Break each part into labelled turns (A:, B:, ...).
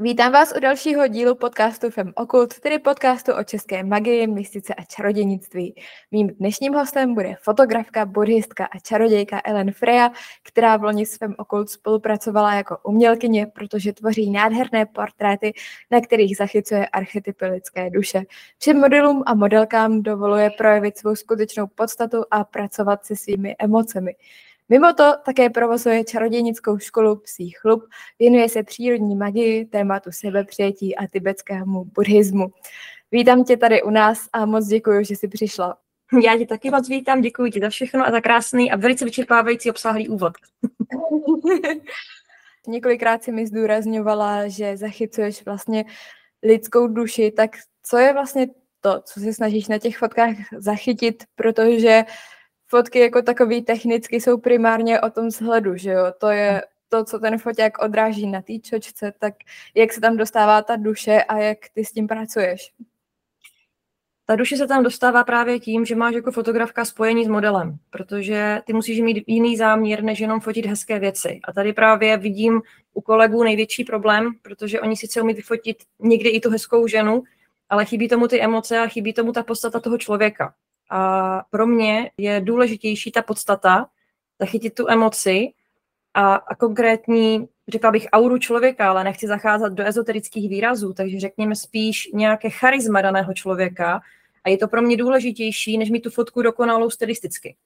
A: Vítám vás u dalšího dílu podcastu Fem Okult, tedy podcastu o české magii, mystice a čarodějnictví. Mým dnešním hostem bude fotografka, buddhistka a čarodějka Ellen Freya, která v loni s Fem Okult spolupracovala jako umělkyně, protože tvoří nádherné portréty, na kterých zachycuje archetypy lidské duše. Všem modelům a modelkám dovoluje projevit svou skutečnou podstatu a pracovat se svými emocemi. Mimo to také provozuje čarodějnickou školu Psí chlub, věnuje se přírodní magii, tématu sebepřijetí a tibetskému buddhismu. Vítám tě tady u nás a moc děkuji, že jsi přišla.
B: Já tě taky moc vítám, děkuji ti za všechno a za krásný a velice vyčerpávající obsáhlý úvod.
A: Několikrát si mi zdůrazňovala, že zachycuješ vlastně lidskou duši, tak co je vlastně to, co se snažíš na těch fotkách zachytit, protože fotky jako takový technicky jsou primárně o tom vzhledu, že jo, to je to, co ten foťák odráží na té čočce, tak jak se tam dostává ta duše a jak ty s tím pracuješ?
B: Ta duše se tam dostává právě tím, že máš jako fotografka spojení s modelem, protože ty musíš mít jiný záměr, než jenom fotit hezké věci. A tady právě vidím u kolegů největší problém, protože oni sice umí vyfotit někdy i tu hezkou ženu, ale chybí tomu ty emoce a chybí tomu ta podstata toho člověka. A pro mě je důležitější ta podstata, zachytit tu emoci a, a konkrétní, řekla bych, auru člověka, ale nechci zacházet do ezoterických výrazů, takže řekněme spíš nějaké charisma daného člověka a je to pro mě důležitější, než mít tu fotku dokonalou stylisticky.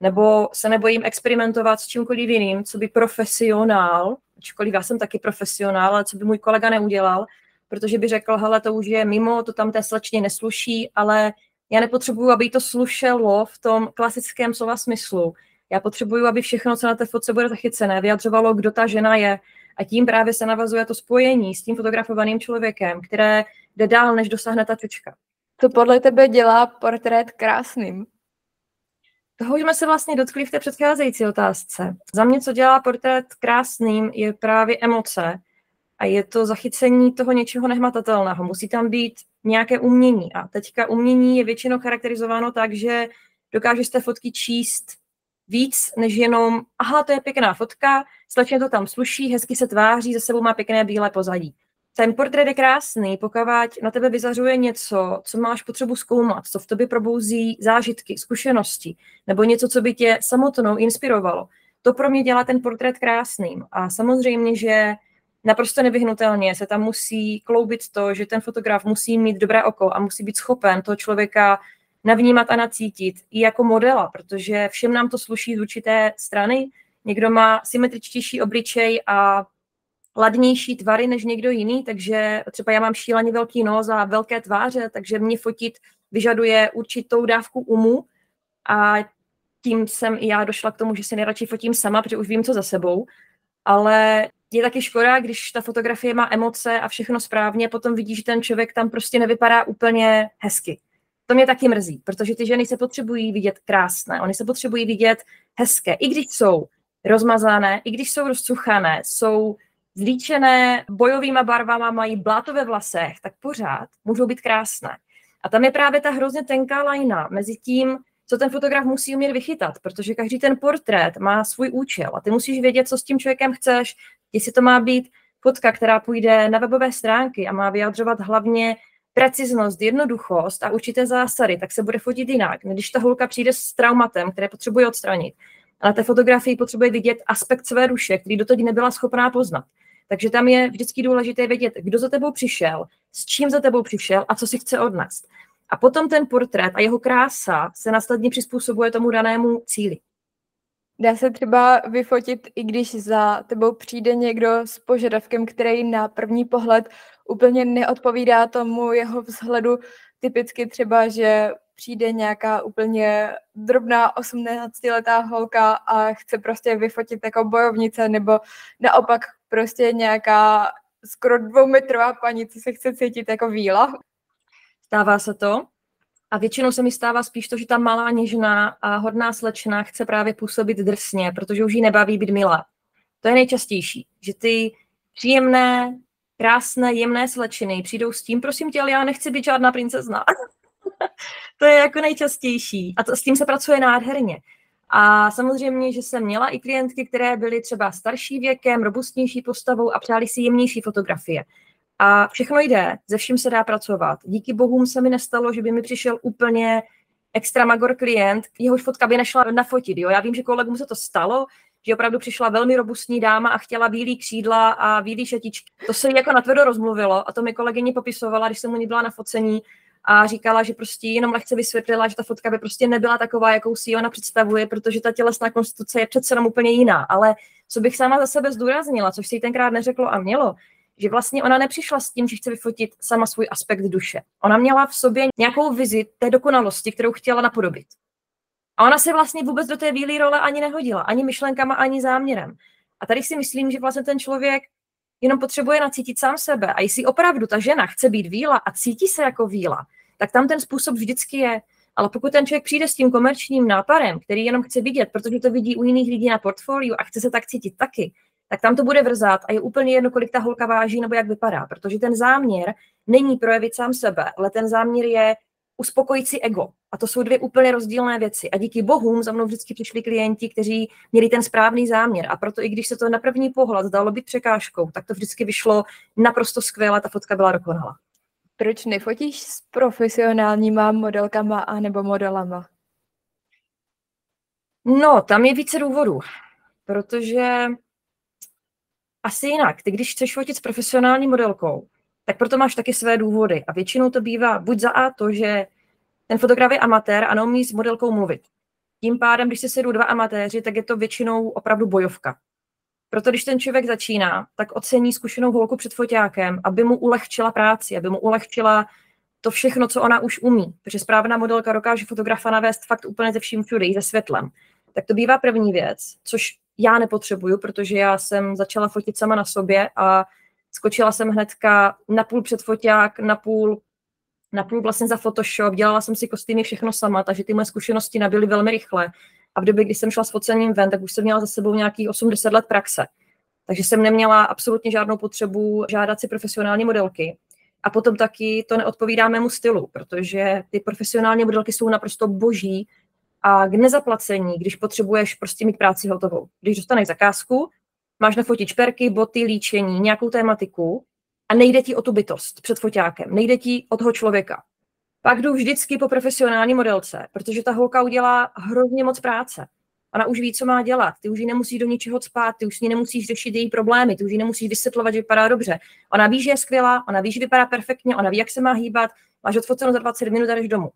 B: Nebo se nebojím experimentovat s čímkoliv jiným, co by profesionál, ačkoliv já jsem taky profesionál, ale co by můj kolega neudělal, protože by řekl, hele, to už je mimo, to tam té slečně nesluší, ale já nepotřebuju, aby to slušelo v tom klasickém slova smyslu. Já potřebuju, aby všechno, co na té fotce bude zachycené, vyjadřovalo, kdo ta žena je. A tím právě se navazuje to spojení s tím fotografovaným člověkem, které jde dál, než dosáhne ta čočka.
A: To podle tebe dělá portrét krásným?
B: Toho jsme se vlastně dotkli v té předcházející otázce. Za mě, co dělá portrét krásným, je právě emoce, a je to zachycení toho něčeho nehmatatelného. Musí tam být nějaké umění. A teďka umění je většinou charakterizováno tak, že dokáže z té fotky číst víc, než jenom, aha, to je pěkná fotka, slečně to tam sluší, hezky se tváří, za sebou má pěkné bílé pozadí. Ten portrét je krásný, pokud na tebe vyzařuje něco, co máš potřebu zkoumat, co v tobě probouzí zážitky, zkušenosti, nebo něco, co by tě samotnou inspirovalo. To pro mě dělá ten portrét krásným. A samozřejmě, že naprosto nevyhnutelně se tam musí kloubit to, že ten fotograf musí mít dobré oko a musí být schopen toho člověka navnímat a nacítit i jako modela, protože všem nám to sluší z určité strany. Někdo má symetričtější obličej a ladnější tvary než někdo jiný, takže třeba já mám šíleně velký nos a velké tváře, takže mě fotit vyžaduje určitou dávku umu a tím jsem i já došla k tomu, že si nejradši fotím sama, protože už vím, co za sebou, ale je taky škoda, když ta fotografie má emoce a všechno správně, potom vidíš, že ten člověk tam prostě nevypadá úplně hezky. To mě taky mrzí, protože ty ženy se potřebují vidět krásné, oni se potřebují vidět hezké, i když jsou rozmazané, i když jsou rozcuchané, jsou zlíčené bojovýma barvama, mají bláto ve vlasech, tak pořád můžou být krásné. A tam je právě ta hrozně tenká lajna mezi tím, co ten fotograf musí umět vychytat, protože každý ten portrét má svůj účel a ty musíš vědět, co s tím člověkem chceš, jestli to má být fotka, která půjde na webové stránky a má vyjadřovat hlavně preciznost, jednoduchost a určité zásady, tak se bude fotit jinak. Když ta holka přijde s traumatem, které potřebuje odstranit, a na té fotografii potřebuje vidět aspekt své duše, který doteď nebyla schopná poznat. Takže tam je vždycky důležité vědět, kdo za tebou přišel, s čím za tebou přišel a co si chce odnést. A potom ten portrét a jeho krása se následně přizpůsobuje tomu danému cíli.
A: Dá se třeba vyfotit, i když za tebou přijde někdo s požadavkem, který na první pohled úplně neodpovídá tomu jeho vzhledu. Typicky třeba, že přijde nějaká úplně drobná 18-letá holka a chce prostě vyfotit jako bojovnice, nebo naopak prostě nějaká skoro dvoumetrová paní, co se chce cítit jako víla.
B: Stává se to. A většinou se mi stává spíš to, že ta malá něžná a hodná slečna chce právě působit drsně, protože už jí nebaví být milá. To je nejčastější, že ty příjemné, krásné, jemné slečiny přijdou s tím, prosím tě, ale já nechci být žádná princezna. to je jako nejčastější a to, s tím se pracuje nádherně. A samozřejmě, že jsem měla i klientky, které byly třeba starší věkem, robustnější postavou a přáli si jemnější fotografie. A všechno jde, ze vším se dá pracovat. Díky bohům se mi nestalo, že by mi přišel úplně extra magor klient, jehož fotka by nešla nafotit. Jo? Já vím, že kolegům se to stalo, že opravdu přišla velmi robustní dáma a chtěla bílý křídla a bílý šatičky. To se jí jako natvrdo rozmluvilo a to mi kolegyně popisovala, když jsem u ní byla na focení a říkala, že prostě jenom lehce vysvětlila, že ta fotka by prostě nebyla taková, jakou si ona představuje, protože ta tělesná konstituce je přece jenom úplně jiná. Ale co bych sama za sebe zdůraznila, což si tenkrát neřeklo a mělo, že vlastně ona nepřišla s tím, že chce vyfotit sama svůj aspekt duše. Ona měla v sobě nějakou vizi té dokonalosti, kterou chtěla napodobit. A ona se vlastně vůbec do té bílé role ani nehodila, ani myšlenkama, ani záměrem. A tady si myslím, že vlastně ten člověk jenom potřebuje nacítit sám sebe. A jestli opravdu ta žena chce být víla a cítí se jako víla, tak tam ten způsob vždycky je. Ale pokud ten člověk přijde s tím komerčním nápadem, který jenom chce vidět, protože to vidí u jiných lidí na portfoliu a chce se tak cítit taky, tak tam to bude vrzat a je úplně jedno, kolik ta holka váží nebo jak vypadá, protože ten záměr není projevit sám sebe, ale ten záměr je uspokojit si ego. A to jsou dvě úplně rozdílné věci. A díky bohům za mnou vždycky přišli klienti, kteří měli ten správný záměr. A proto i když se to na první pohled zdalo být překážkou, tak to vždycky vyšlo naprosto skvěle, ta fotka byla dokonalá.
A: Proč nefotíš s profesionálníma modelkama a nebo modelama?
B: No, tam je více důvodů, protože asi jinak. Ty, když chceš fotit s profesionální modelkou, tak proto máš taky své důvody. A většinou to bývá buď za A to, že ten fotograf je amatér a neumí s modelkou mluvit. Tím pádem, když se sedou dva amatéři, tak je to většinou opravdu bojovka. Proto když ten člověk začíná, tak ocení zkušenou holku před foťákem, aby mu ulehčila práci, aby mu ulehčila to všechno, co ona už umí. Protože správná modelka dokáže fotografa navést fakt úplně ze vším všude, i se světlem. Tak to bývá první věc, což já nepotřebuju, protože já jsem začala fotit sama na sobě a skočila jsem hnedka na půl před foťák, na půl, na půl vlastně za Photoshop, dělala jsem si kostýmy všechno sama, takže ty moje zkušenosti nabyly velmi rychle. A v době, kdy jsem šla s focením ven, tak už jsem měla za sebou nějakých 80 let praxe. Takže jsem neměla absolutně žádnou potřebu žádat si profesionální modelky. A potom taky to neodpovídá mému stylu, protože ty profesionální modelky jsou naprosto boží a k nezaplacení, když potřebuješ prostě mít práci hotovou. Když dostaneš zakázku, máš nafotit šperky, boty, líčení, nějakou tématiku a nejde ti o tu bytost před foťákem, nejde ti o toho člověka. Pak jdu vždycky po profesionální modelce, protože ta holka udělá hrozně moc práce. Ona už ví, co má dělat. Ty už ji nemusíš do ničeho spát, ty už s ní nemusíš řešit její problémy, ty už ji nemusíš vysvětlovat, že vypadá dobře. Ona ví, že je skvělá, ona ví, že vypadá perfektně, ona ví, jak se má hýbat, máš odfoceno za 20 minut a jdeš domů.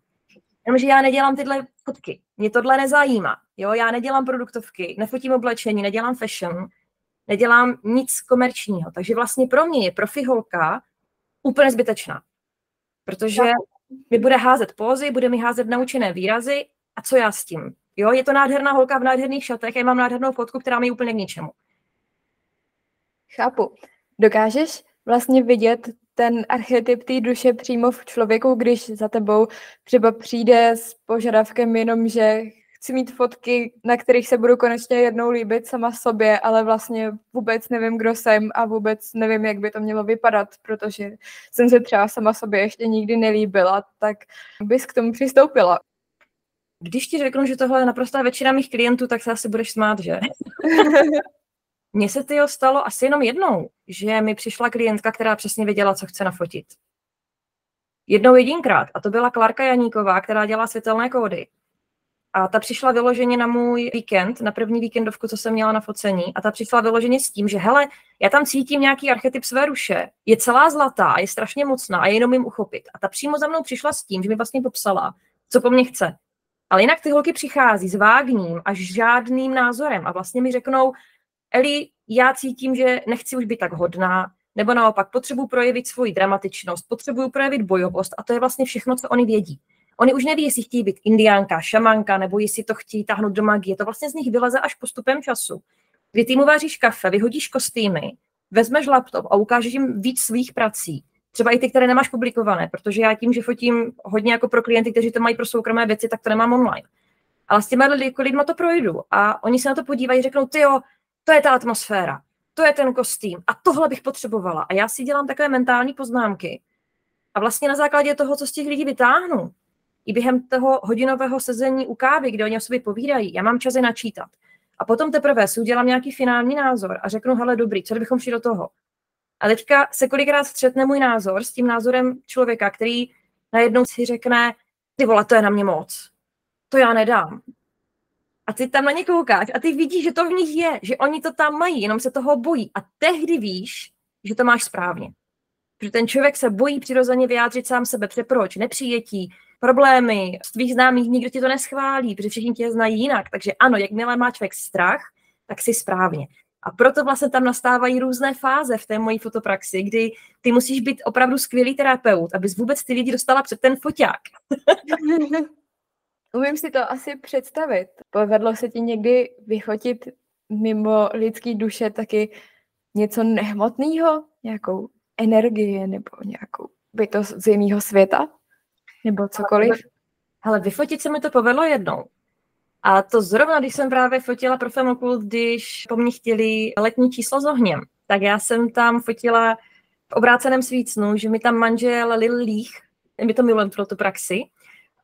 B: Jenomže já nedělám tyhle fotky. Mě tohle nezajímá. Jo? Já nedělám produktovky, nefotím oblečení, nedělám fashion, nedělám nic komerčního. Takže vlastně pro mě je profiholka úplně zbytečná. Protože mi bude házet pózy, bude mi házet naučené výrazy a co já s tím? Jo, je to nádherná holka v nádherných šatech a já mám nádhernou fotku, která mi úplně k ničemu.
A: Chápu. Dokážeš vlastně vidět ten archetyp té duše přímo v člověku, když za tebou třeba přijde s požadavkem jenom, že chci mít fotky, na kterých se budu konečně jednou líbit sama sobě, ale vlastně vůbec nevím, kdo jsem a vůbec nevím, jak by to mělo vypadat, protože jsem se třeba sama sobě ještě nikdy nelíbila, tak bys k tomu přistoupila.
B: Když ti řeknu, že tohle je naprostá většina mých klientů, tak se asi budeš smát, že? Mně se to stalo asi jenom jednou, že mi přišla klientka, která přesně věděla, co chce nafotit. Jednou jedinkrát, a to byla Klarka Janíková, která dělá světelné kódy. A ta přišla vyloženě na můj víkend, na první víkendovku, co jsem měla na focení. A ta přišla vyloženě s tím, že hele, já tam cítím nějaký archetyp své ruše, je celá zlatá, je strašně mocná a jenom jim uchopit. A ta přímo za mnou přišla s tím, že mi vlastně popsala, co po mně chce. Ale jinak ty holky přichází s vágním až žádným názorem a vlastně mi řeknou, Eli, já cítím, že nechci už být tak hodná, nebo naopak potřebuji projevit svoji dramatičnost, potřebuji projevit bojovost a to je vlastně všechno, co oni vědí. Oni už neví, jestli chtějí být indiánka, šamanka, nebo jestli to chtějí táhnout do magie. To vlastně z nich vyleze až postupem času. Kdy ty mu váříš kafe, vyhodíš kostýmy, vezmeš laptop a ukážeš jim víc svých prací. Třeba i ty, které nemáš publikované, protože já tím, že fotím hodně jako pro klienty, kteří to mají pro soukromé věci, tak to nemám online. Ale s těmi lidi, lidma to projdu a oni se na to podívají, řeknou, ty jo, to je ta atmosféra, to je ten kostým a tohle bych potřebovala. A já si dělám takové mentální poznámky. A vlastně na základě toho, co z těch lidí vytáhnu, i během toho hodinového sezení u kávy, kde oni o sobě povídají, já mám čas je načítat. A potom teprve si udělám nějaký finální názor a řeknu, hele, dobrý, co bychom šli do toho? A teďka se kolikrát střetne můj názor s tím názorem člověka, který najednou si řekne, ty vole, to je na mě moc. To já nedám. A ty tam na ně koukáš a ty vidíš, že to v nich je, že oni to tam mají, jenom se toho bojí. A tehdy víš, že to máš správně. Protože ten člověk se bojí přirozeně vyjádřit sám sebe, přeproč, nepřijetí, problémy, z tvých známých nikdo ti to neschválí, protože všichni tě znají jinak. Takže ano, jakmile má člověk strach, tak si správně. A proto vlastně tam nastávají různé fáze v té mojí fotopraxi, kdy ty musíš být opravdu skvělý terapeut, abys vůbec ty lidi dostala před ten foťák.
A: Umím si to asi představit. Povedlo se ti někdy vyfotit mimo lidský duše taky něco nehmotného, nějakou energii nebo nějakou bytost z jiného světa? Nebo cokoliv?
B: Ale vyfotit se mi to povedlo jednou. A to zrovna, když jsem právě fotila pro Femokult, když po mně chtěli letní číslo s ohněm, tak já jsem tam fotila v obráceném svícnu, že mi tam manžel lil lích, my to milujeme pro tu praxi,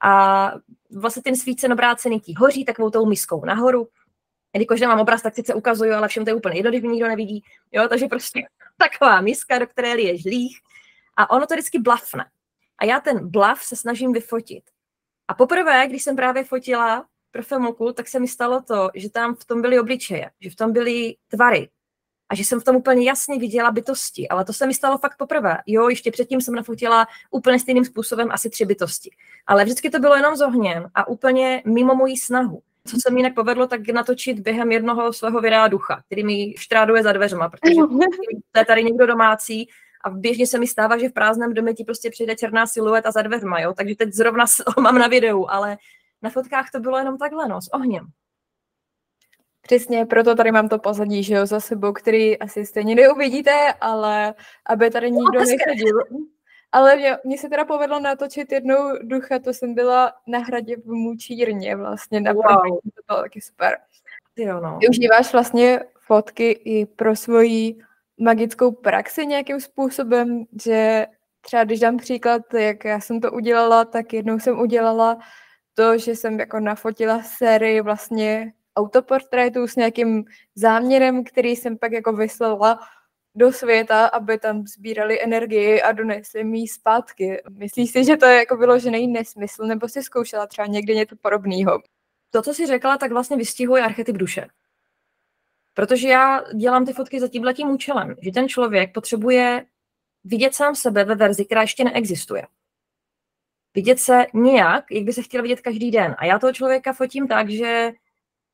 B: a vlastně ten svícen obrácený tí hoří takovou tou miskou nahoru. Jelikož nemám obraz, tak sice ukazuju, ale všem to je úplně jedno, když nikdo nevidí. Jo, takže prostě taková miska, do které je žlích a ono to vždycky blafne. A já ten blaf se snažím vyfotit. A poprvé, když jsem právě fotila pro filmku, tak se mi stalo to, že tam v tom byly obličeje, že v tom byly tvary a že jsem v tom úplně jasně viděla bytosti. Ale to se mi stalo fakt poprvé. Jo, ještě předtím jsem nafotila úplně stejným způsobem asi tři bytosti. Ale vždycky to bylo jenom s ohněm a úplně mimo moji snahu. Co se mi jinak povedlo, tak natočit během jednoho svého videa ducha, který mi štráduje za dveřma, protože to je tady někdo domácí a běžně se mi stává, že v prázdném domě ti prostě přijde černá silueta za dveřma, jo? takže teď zrovna mám na videu, ale na fotkách to bylo jenom takhle, no, s ohněm.
A: Přesně, proto tady mám to pozadí, že jo, za sebou, který asi stejně neuvidíte, ale aby tady nikdo no, nechodil. Ale mě, mě se teda povedlo natočit jednou ducha, to jsem byla na hradě v Mučírně vlastně. Na wow. to bylo taky super.
B: Jo, no.
A: Využíváš vlastně fotky i pro svoji magickou praxi nějakým způsobem, že třeba když dám příklad, jak já jsem to udělala, tak jednou jsem udělala to, že jsem jako nafotila sérii vlastně autoportrétů s nějakým záměrem, který jsem pak jako vyslala do světa, aby tam sbírali energii a donesli mi zpátky. Myslíš si, že to je jako vyložený nesmysl, nebo si zkoušela třeba někdy něco podobného?
B: To, co jsi řekla, tak vlastně vystihuje archetyp duše. Protože já dělám ty fotky za tímhletím účelem, že ten člověk potřebuje vidět sám sebe ve verzi, která ještě neexistuje. Vidět se nějak, jak by se chtěl vidět každý den. A já toho člověka fotím tak, že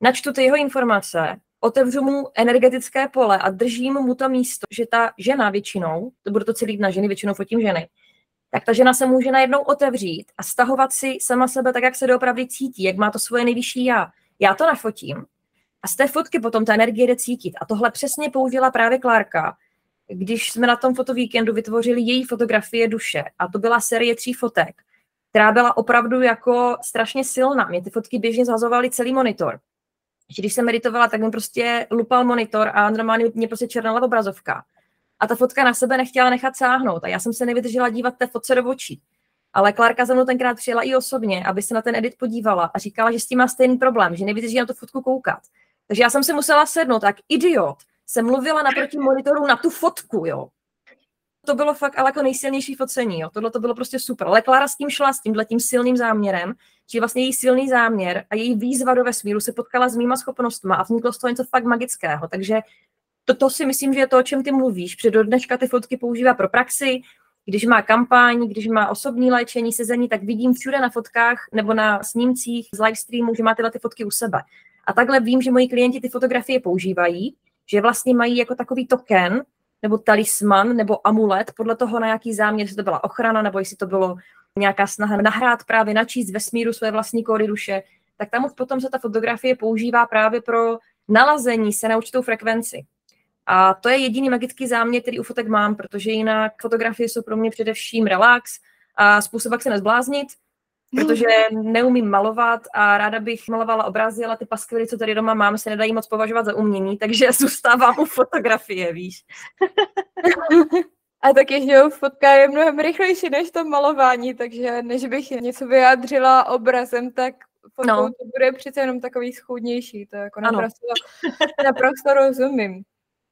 B: načtu ty jeho informace, otevřu mu energetické pole a držím mu to místo, že ta žena většinou, to bude to celý na ženy, většinou fotím ženy, tak ta žena se může najednou otevřít a stahovat si sama sebe tak, jak se doopravdy cítí, jak má to svoje nejvyšší já. Já to nafotím a z té fotky potom ta energie jde cítit. A tohle přesně použila právě Klárka, když jsme na tom fotovíkendu vytvořili její fotografie duše a to byla série tří fotek, která byla opravdu jako strašně silná. Mě ty fotky běžně zhazovaly celý monitor že když jsem meditovala, tak mi prostě lupal monitor a normálně mě prostě černala obrazovka. A ta fotka na sebe nechtěla nechat sáhnout a já jsem se nevydržela dívat té fotce do očí. Ale Klárka za mnou tenkrát přijela i osobně, aby se na ten edit podívala a říkala, že s tím má stejný problém, že nevydrží na tu fotku koukat. Takže já jsem se musela sednout, tak idiot, jsem mluvila naproti monitoru na tu fotku, jo to bylo fakt ale jako nejsilnější focení. Jo. Tohle to bylo prostě super. Ale Klára s tím šla, s tímhle tím silným záměrem, že vlastně její silný záměr a její výzva do vesmíru se potkala s mýma schopnostmi a vzniklo z toho něco fakt magického. Takže to, to si myslím, že je to, o čem ty mluvíš. Před do dneška ty fotky používá pro praxi, když má kampaň, když má osobní léčení, sezení, tak vidím všude na fotkách nebo na snímcích z livestreamu, že má tyhle ty fotky u sebe. A takhle vím, že moji klienti ty fotografie používají, že vlastně mají jako takový token, nebo talisman, nebo amulet, podle toho, na jaký záměr, jestli to byla ochrana, nebo jestli to bylo nějaká snaha nahrát právě, načíst vesmíru své vlastní kódy duše, tak tam už potom se ta fotografie používá právě pro nalazení se na určitou frekvenci. A to je jediný magický záměr, který u fotek mám, protože jinak fotografie jsou pro mě především relax a způsob, jak se nezbláznit, protože neumím malovat a ráda bych malovala obrazy, ale ty paskvily, co tady doma mám, se nedají moc považovat za umění, takže zůstávám u fotografie, víš.
A: A taky, že jo, fotka je mnohem rychlejší než to malování, takže než bych něco vyjádřila obrazem, tak fotkou no. to bude přece jenom takový schůdnější, to jako naprosto, naprosto rozumím.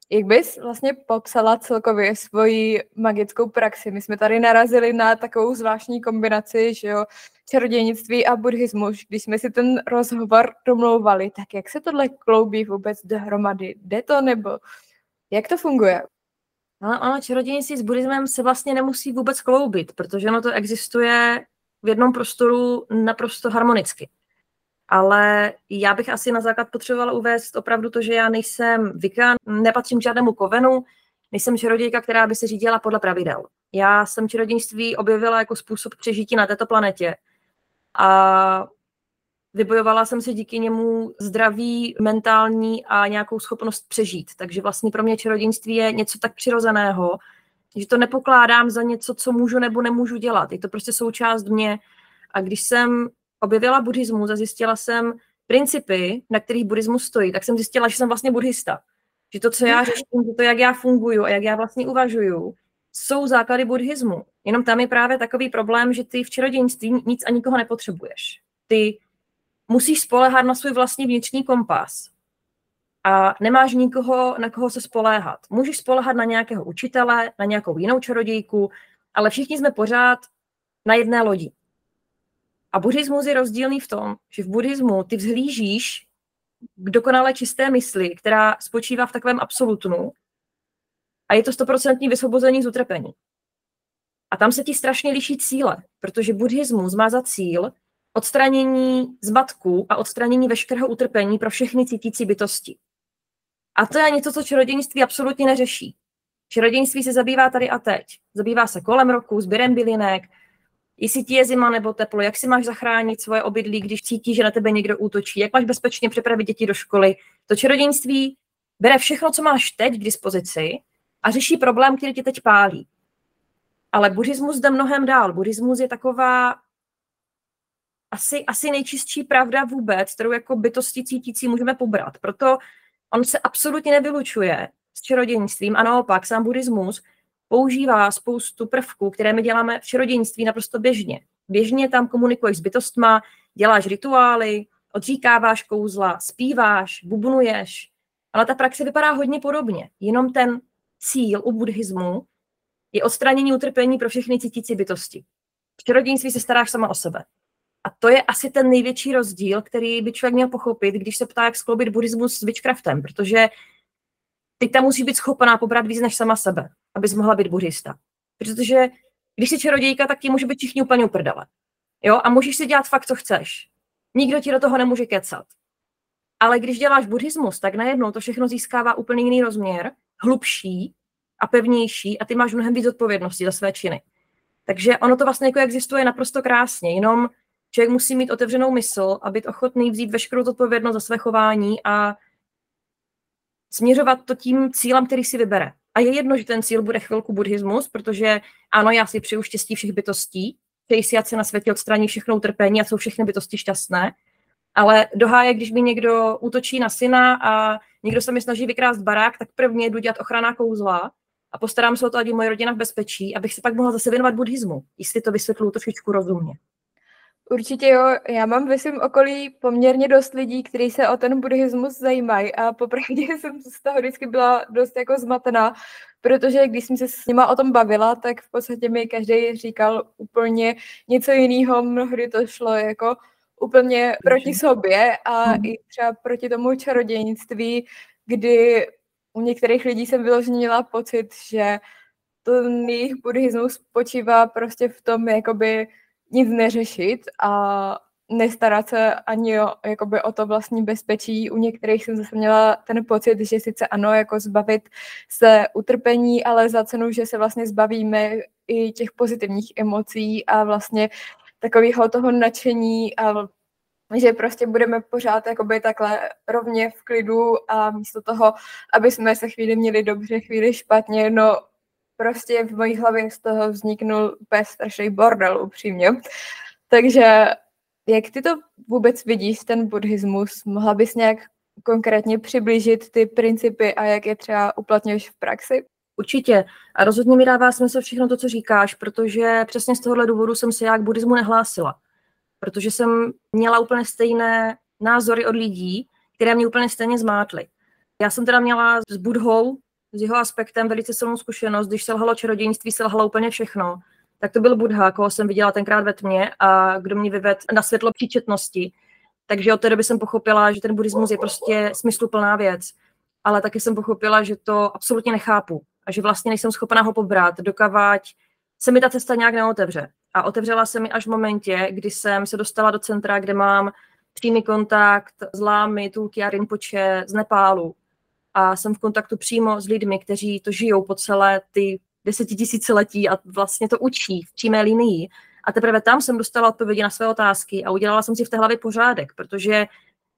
A: Jak bys vlastně popsala celkově svoji magickou praxi? My jsme tady narazili na takovou zvláštní kombinaci, že jo, čarodějnictví a buddhismus. Když jsme si ten rozhovor domlouvali, tak jak se tohle kloubí vůbec dohromady? Jde to nebo jak to funguje?
B: Ale ono, čarodějnictví s buddhismem se vlastně nemusí vůbec kloubit, protože ono to existuje v jednom prostoru naprosto harmonicky. Ale já bych asi na základ potřebovala uvést opravdu to, že já nejsem vikán, nepatřím k žádnému kovenu, nejsem čarodějka, která by se řídila podle pravidel. Já jsem čarodějnictví objevila jako způsob přežití na této planetě. A vybojovala jsem si díky němu zdraví, mentální a nějakou schopnost přežít. Takže vlastně pro mě čarodějnictví je něco tak přirozeného, že to nepokládám za něco, co můžu nebo nemůžu dělat. Je to prostě součást mě. A když jsem objevila buddhismus a zjistila jsem principy, na kterých buddhismus stojí, tak jsem zjistila, že jsem vlastně buddhista. Že to, co já mhm. řeším, že to, jak já funguju a jak já vlastně uvažuju, jsou základy buddhismu. Jenom tam je právě takový problém, že ty v čarodějnictví nic a nikoho nepotřebuješ. Ty musíš spolehat na svůj vlastní vnitřní kompas a nemáš nikoho, na koho se spoléhat. Můžeš spolehat na nějakého učitele, na nějakou jinou čarodějku, ale všichni jsme pořád na jedné lodi. A buddhismus je rozdílný v tom, že v buddhismu ty vzhlížíš k dokonale čisté mysli, která spočívá v takovém absolutnu a je to stoprocentní vysvobození z utrpení. A tam se ti strašně liší cíle, protože buddhismus má za cíl odstranění zmatku a odstranění veškerého utrpení pro všechny cítící bytosti. A to je něco, co čarodějnictví absolutně neřeší. Čarodějnictví se zabývá tady a teď. Zabývá se kolem roku, sběrem bylinek, jestli ti je zima nebo teplo, jak si máš zachránit svoje obydlí, když cítíš, že na tebe někdo útočí, jak máš bezpečně připravit děti do školy. To čarodějnictví bere všechno, co máš teď k dispozici a řeší problém, který tě teď pálí. Ale buddhismus jde mnohem dál. Buddhismus je taková asi, asi nejčistší pravda vůbec, kterou jako bytosti cítící můžeme pobrat. Proto on se absolutně nevylučuje s čarodějnictvím a naopak sám buddhismus používá spoustu prvků, které my děláme v čarodějnictví naprosto běžně. Běžně tam komunikuješ s bytostma, děláš rituály, odříkáváš kouzla, zpíváš, bubnuješ, ale ta praxe vypadá hodně podobně. Jenom ten cíl u buddhismu je odstranění utrpení pro všechny cítící bytosti. V čarodějnictví se staráš sama o sebe. A to je asi ten největší rozdíl, který by člověk měl pochopit, když se ptá, jak skloubit buddhismus s witchcraftem, protože ty tam musí být schopná pobrat víc než sama sebe, abys mohla být buddhista. Protože když jsi čarodějka, tak ti může být všichni úplně uprdele. Jo? A můžeš si dělat fakt, co chceš. Nikdo ti do toho nemůže kecat. Ale když děláš buddhismus, tak najednou to všechno získává úplně jiný rozměr, hlubší a pevnější a ty máš mnohem víc odpovědnosti za své činy. Takže ono to vlastně jako existuje naprosto krásně, jenom člověk musí mít otevřenou mysl a být ochotný vzít veškerou odpovědnost za své chování a směřovat to tím cílem, který si vybere. A je jedno, že ten cíl bude chvilku buddhismus, protože ano, já si přeju štěstí všech bytostí, přeji si, ať se na světě odstraní všechno utrpení a jsou všechny bytosti šťastné. Ale doháje, když mi někdo útočí na syna a někdo se mi snaží vykrást barák, tak prvně jdu dělat ochranná kouzla a postarám se o to, je moje rodina v bezpečí, abych se pak mohla zase věnovat buddhismu, jestli to vysvětlu trošičku rozumně.
A: Určitě jo, já mám ve svém okolí poměrně dost lidí, kteří se o ten buddhismus zajímají a popravdě jsem z toho vždycky byla dost jako zmatená, protože když jsem se s nima o tom bavila, tak v podstatě mi každý říkal úplně něco jiného, mnohdy to šlo jako úplně proti sobě a mm. i třeba proti tomu čarodějnictví, kdy u některých lidí jsem vyloženě měla pocit, že ten jejich buddhismus spočívá prostě v tom, jakoby nic neřešit a nestarat se ani o, jakoby o to vlastní bezpečí. U některých jsem zase měla ten pocit, že sice ano, jako zbavit se utrpení, ale za cenu, že se vlastně zbavíme i těch pozitivních emocí a vlastně takového toho nadšení a že prostě budeme pořád jakoby takhle rovně v klidu a místo toho, aby jsme se chvíli měli dobře, chvíli špatně, no prostě v mojí hlavě z toho vzniknul úplně strašný bordel, upřímně. Takže jak ty to vůbec vidíš, ten buddhismus? Mohla bys nějak konkrétně přiblížit ty principy a jak je třeba uplatňuješ v praxi?
B: Určitě. A rozhodně mi dává smysl všechno to, co říkáš, protože přesně z tohohle důvodu jsem se já k buddhismu nehlásila. Protože jsem měla úplně stejné názory od lidí, které mě úplně stejně zmátly. Já jsem teda měla s Budhou, s jeho aspektem velice silnou zkušenost, když selhalo čarodějnictví, selhalo úplně všechno. Tak to byl Budha, koho jsem viděla tenkrát ve tmě a kdo mě vyvedl na světlo příčetnosti. Takže od té doby jsem pochopila, že ten buddhismus je prostě smysluplná věc. Ale taky jsem pochopila, že to absolutně nechápu a že vlastně nejsem schopná ho pobrat, dokavať se mi ta cesta nějak neotevře. A otevřela se mi až v momentě, kdy jsem se dostala do centra, kde mám přímý kontakt s lámy, Tulky a Rinpoche z Nepálu. A jsem v kontaktu přímo s lidmi, kteří to žijou po celé ty desetitisíciletí a vlastně to učí v přímé linii. A teprve tam jsem dostala odpovědi na své otázky a udělala jsem si v té hlavě pořádek, protože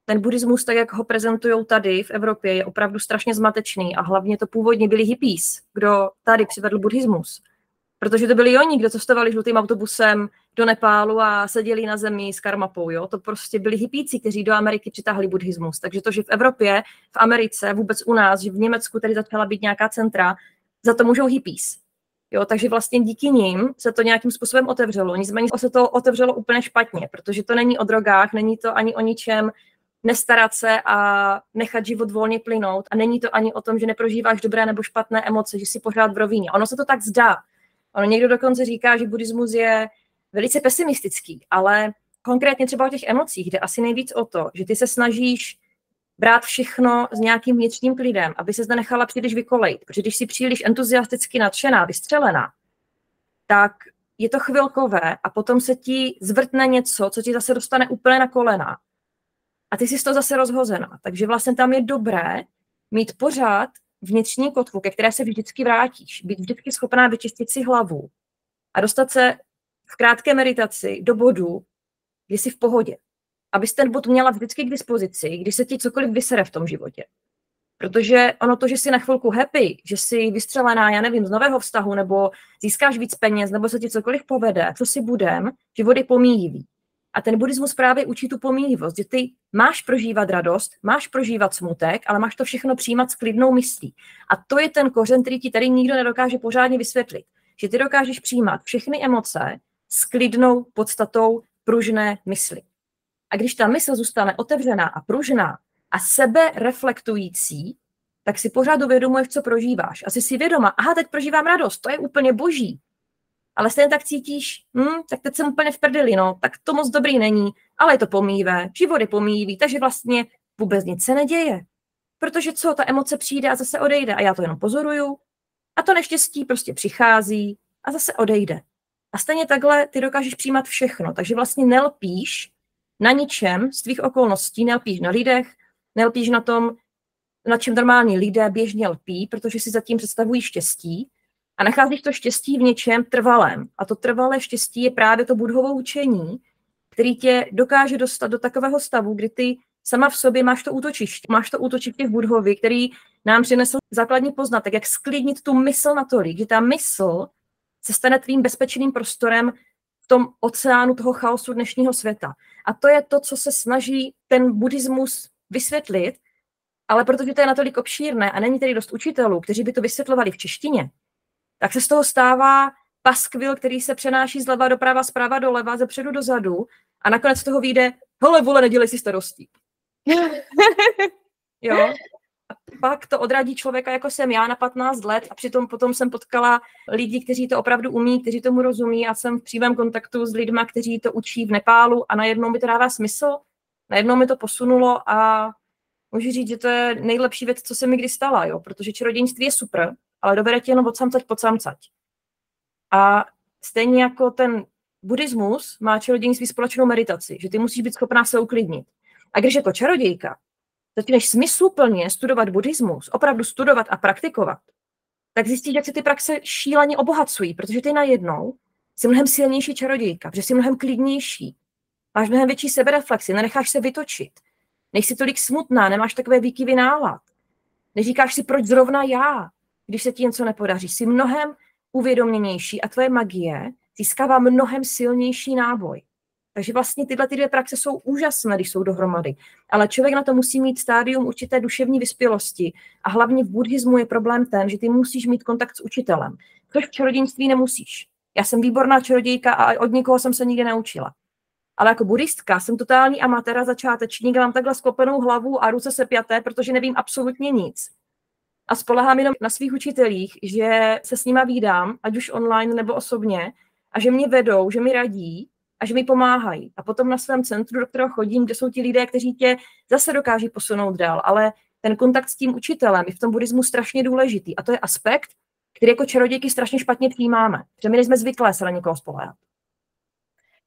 B: ten buddhismus, tak jak ho prezentují tady v Evropě, je opravdu strašně zmatečný a hlavně to původně byli hippies, kdo tady přivedl buddhismus. Protože to byli oni, kdo cestovali žlutým autobusem do Nepálu a seděli na zemi s karmapou. Jo? To prostě byli hippíci, kteří do Ameriky přitáhli buddhismus. Takže to, že v Evropě, v Americe, vůbec u nás, že v Německu tady začala být nějaká centra, za to můžou hippies. Jo, takže vlastně díky nim se to nějakým způsobem otevřelo. Nicméně se to otevřelo úplně špatně, protože to není o drogách, není to ani o ničem, nestarat se a nechat život volně plynout. A není to ani o tom, že neprožíváš dobré nebo špatné emoce, že si pořád v rovině. Ono se to tak zdá. Ono někdo dokonce říká, že buddhismus je velice pesimistický, ale konkrétně třeba o těch emocích jde asi nejvíc o to, že ty se snažíš brát všechno s nějakým vnitřním klidem, aby se zde nechala příliš vykolejit. Protože když si příliš entuziasticky nadšená, vystřelená, tak je to chvilkové a potom se ti zvrtne něco, co ti zase dostane úplně na kolena. A ty jsi z toho zase rozhozená. Takže vlastně tam je dobré mít pořád vnitřní kotvu, ke které se vždycky vrátíš. Být vždycky schopná vyčistit si hlavu a dostat se v krátké meditaci do bodu, kdy jsi v pohodě abys ten bod měla vždycky k dispozici, když se ti cokoliv vysere v tom životě. Protože ono to, že jsi na chvilku happy, že jsi vystřelená, já nevím, z nového vztahu, nebo získáš víc peněz, nebo se ti cokoliv povede, co si budem, život je pomíjivý. A ten buddhismus právě učí tu pomíjivost, že ty máš prožívat radost, máš prožívat smutek, ale máš to všechno přijímat s klidnou myslí. A to je ten kořen, který ti tady nikdo nedokáže pořádně vysvětlit. Že ty dokážeš přijímat všechny emoce s klidnou podstatou pružné mysli. A když ta mysl zůstane otevřená a pružná a sebe reflektující, tak si pořád uvědomuješ, co prožíváš. Asi si vědoma, aha, teď prožívám radost, to je úplně boží. Ale stejně tak cítíš, hm, tak teď jsem úplně v prdeli, no, tak to moc dobrý není, ale je to pomíjivé, život je pomíjivý, takže vlastně vůbec nic se neděje. Protože co, ta emoce přijde a zase odejde a já to jenom pozoruju a to neštěstí prostě přichází a zase odejde. A stejně takhle ty dokážeš přijímat všechno, takže vlastně nelpíš na ničem z tvých okolností, nelpíš na lidech, nelpíš na tom, na čem normální lidé běžně lpí, protože si zatím představují štěstí a nacházíš to štěstí v něčem trvalém. A to trvalé štěstí je právě to budhovo učení, který tě dokáže dostat do takového stavu, kdy ty sama v sobě máš to útočiště. Máš to útočiště v Budhovi, který nám přinesl základní poznatek, jak sklidnit tu mysl natolik, že ta mysl se stane tvým bezpečným prostorem tom oceánu toho chaosu dnešního světa. A to je to, co se snaží ten buddhismus vysvětlit, ale protože to je natolik obšírné a není tedy dost učitelů, kteří by to vysvětlovali v češtině, tak se z toho stává paskvil, který se přenáší zleva doprava, zprava doleva, ze předu dozadu a nakonec z toho vyjde, hele, vole, nedělej si starostí. jo? pak to odradí člověka, jako jsem já na 15 let a přitom potom jsem potkala lidi, kteří to opravdu umí, kteří tomu rozumí a jsem v přímém kontaktu s lidmi, kteří to učí v Nepálu a najednou mi to dává smysl, najednou mi to posunulo a můžu říct, že to je nejlepší věc, co se mi kdy stala, jo? protože čarodějnictví je super, ale dobere tě jenom od samcať pod samcať. A stejně jako ten buddhismus má čarodějnictví společnou meditaci, že ty musíš být schopná se uklidnit. A když jako čarodějka začneš smysluplně studovat buddhismus, opravdu studovat a praktikovat, tak zjistíš, jak se ty praxe šíleně obohacují, protože ty najednou jsi mnohem silnější čarodějka, protože jsi mnohem klidnější, máš mnohem větší sebereflexi, nenecháš se vytočit, nejsi tolik smutná, nemáš takové výkyvy nálad, neříkáš si, proč zrovna já, když se ti něco nepodaří, jsi mnohem uvědoměnější a tvoje magie získává mnohem silnější náboj. Takže vlastně tyhle ty dvě praxe jsou úžasné, když jsou dohromady. Ale člověk na to musí mít stádium určité duševní vyspělosti. A hlavně v buddhismu je problém ten, že ty musíš mít kontakt s učitelem. Což v čarodějnictví nemusíš. Já jsem výborná čarodějka a od nikoho jsem se nikdy neučila. Ale jako buddhistka jsem totální amatér a začátečník mám takhle sklopenou hlavu a ruce se pjaté, protože nevím absolutně nic. A spolehám jenom na svých učitelích, že se s nima výdám, ať už online nebo osobně, a že mě vedou, že mi radí a že mi pomáhají. A potom na svém centru, do kterého chodím, kde jsou ti lidé, kteří tě zase dokáží posunout dál, ale ten kontakt s tím učitelem je v tom buddhismu strašně důležitý. A to je aspekt, který jako čarodějky strašně špatně přijímáme. Protože my nejsme zvyklé se na někoho spolehat.